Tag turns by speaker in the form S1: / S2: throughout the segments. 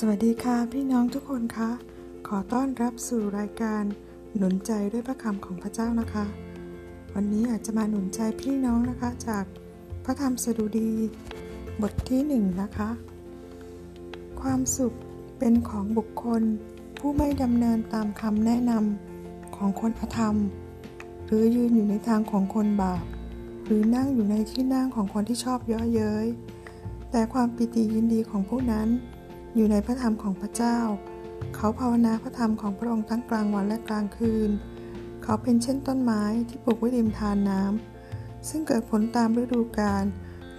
S1: สวัสดีค่ะพี่น้องทุกคนคะ ขอต้อนรับสู่รายการหนุนใจด้วยพระคำของพระเจ้านะคะ วันนี้อาจจะมาหนุนใจพี่น้องนะคะจากพระธรรมสดุดี บทที่หนึ่งนะคะ ความสุขเป็นของบุคคล ผู้ไม่ดำเนินตามคำแนะนำของคนอธรรม หรือยืนอยู่ในทางของคนบาป หรือนั่งอยู่ในที่นั่งของคนที่ชอบเย้อเย้ยแต่ความปิติยินดีของผู้นั้น อยู่ในพระธรรมของพระเจ้า เขาภาวนาพระธรรมของพระองค์ทั้งกลางวันและกลางคืน เขาเป็นเช่นต้นไม้ที่ปลูกไว้ริมทานน้ำซึ่งเกิดผลตามฤดูกาล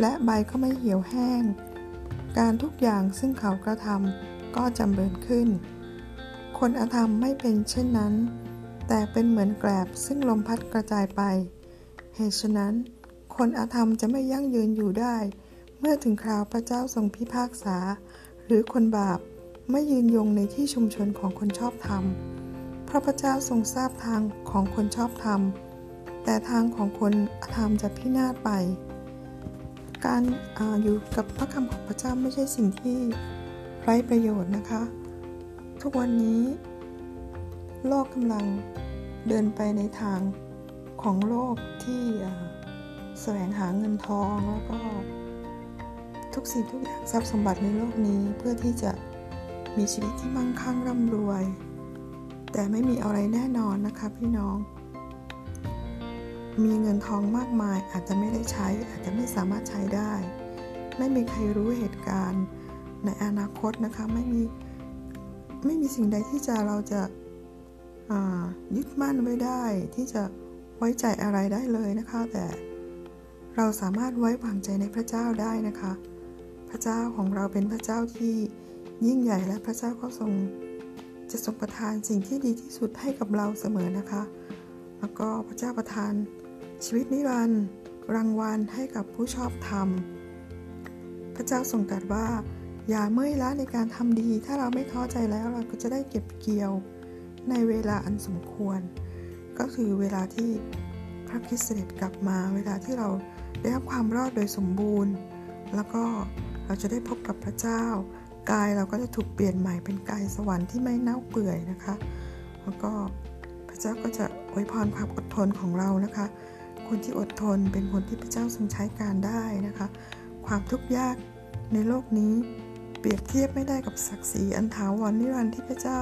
S1: และใบก็ไม่เหี่ยวแห้ง การทุกอย่างซึ่งเขากระทำก็จำเริญขึ้น คนอธรรมไม่เป็นเช่นนั้น แต่เป็นเหมือนแกลบซึ่งลมพัดกระจายไป เหตุฉะนั้น คนอธรรมจะไม่ยั่งยืนอยู่ได้ เมื่อถึงคราวพระเจ้าทรงพิพากษา หรือคนบาปไม่ยืนยงในที่ชุมชนของคนชอบธรรม พระพเจ้าทรงทราบทางของคนชอบธรรม แต่ทางของคนอธรรมจะพินาศไป การออยู่กับพระคำของพระเจ้าไม่ใช่สิ่งที่ไร้ประโยชน์นะคะ ทุกวันนี้ โลกกำลังเดินไปในทางของโลกที่แสวงหาเงินทองแล้วก็ ทุกสิ่งทุกอย่างทรัพย์สมบัติในโลกนี้เพื่อที่จะมีชีวิตที่มั่งคั่งร่ำรวย แต่ไม่มีอะไรแน่นอนนะคะพี่น้อง มีเงินทองมากมายอาจจะไม่ได้ใช้ อาจจะไม่สามารถใช้ได้ ไม่มีใครรู้เหตุการณ์ในอนาคตนะคะไม่มีไม่มีสิ่งใดที่จะเราจะยึดมั่นไว้ได้ ที่จะไว้ใจอะไรได้เลยนะคะ แต่เราสามารถไว้วางใจในพระเจ้าได้นะคะ ระเจ้าของเราเป็นพระเจ้าที่ยิ่งใหญ่และพระเจ้าก็ทรงจะทรงประทานสิ่งที่ดีที่สุดให้กับเราเสมอนะคะ แล้วก็พระเจ้าประทานชีวิตนิรันดร์รางวัลให้กับผู้ชอบธรรม พระเจ้าทรงตรัสว่า อย่าเมื่อยล้าในการทำดี ถ้าเราไม่ท้อใจแล้วเราก็จะได้เก็บเกี่ยวในเวลาอันสมควร ก็คือเวลาที่พระคริสต์เสด็จกลับมา เวลาที่เราได้รับความรอดโดยสมบูรณ์ แล้วก็ เราจะได้พบกับพระเจ้า กายเราก็จะถูกเปลี่ยนใหม่เป็นกายสวรรค์ที่ไม่เน่าเปื่อยนะคะ แล้วก็พระเจ้าก็จะอวยพรความอดทนของเรานะคะ คนที่อดทนเป็นคนที่พระเจ้าทรงใช้การได้นะคะ ความทุกข์ยากในโลกนี้เปรียบเทียบไม่ได้กับศักดิ์ศรีอันถาวรนิรันดร์ที่พระเจ้า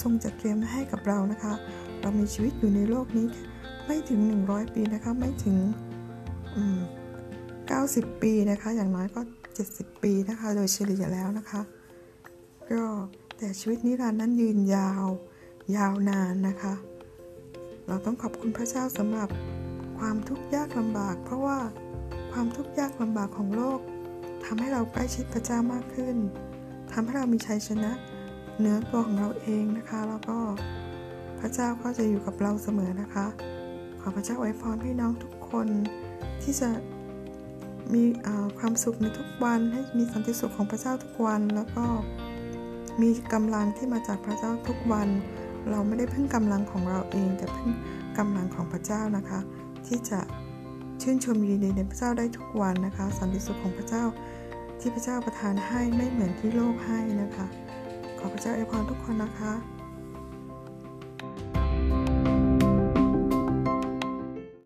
S1: ทรงจัดเตรียมให้กับเรานะคะ เรามีชีวิตอยู่ในโลกนี้ไม่ถึง 100 ปีนะคะไม่ถึง90 ปีนะคะ อย่างน้อยก็ 70 ปีนะคะ โดยเฉลี่ยแล้วนะคะ ก็แต่ชีวิตนิรันดร์นั้นยืนยาวยาวนานนะคะ เราต้องขอบคุณพระเจ้าสำหรับความทุกข์ยากลำบาก เพราะว่าความทุกข์ยากลำบากของโลกทำให้เราใกล้ชิดพระเจ้ามากขึ้นทำให้เรามีชัยชนะเหนือตัวของเราเองนะคะ แล้วก็พระเจ้าก็จะอยู่กับเราเสมอนะคะ ขอพระเจ้าอวยพรพี่น้องทุกคนที่จะ มีความสุขในทุกวันให้มีสันติสุขของพระเจ้าทุกวัน แล้วก็มีกำลังที่มาจากพระเจ้าทุกวัน เราไม่ได้พึ่งกำลังของเราเอง แต่พึ่งกำลังของพระเจ้านะคะ ที่จะชื่นชมยินดีในพระเจ้าได้ทุกวันนะคะ สันติสุขของพระเจ้าที่พระเจ้าประทานให้ไม่เหมือนที่โลกให้นะคะ ขอพระเจ้าอวยพรทุกคนนะคะ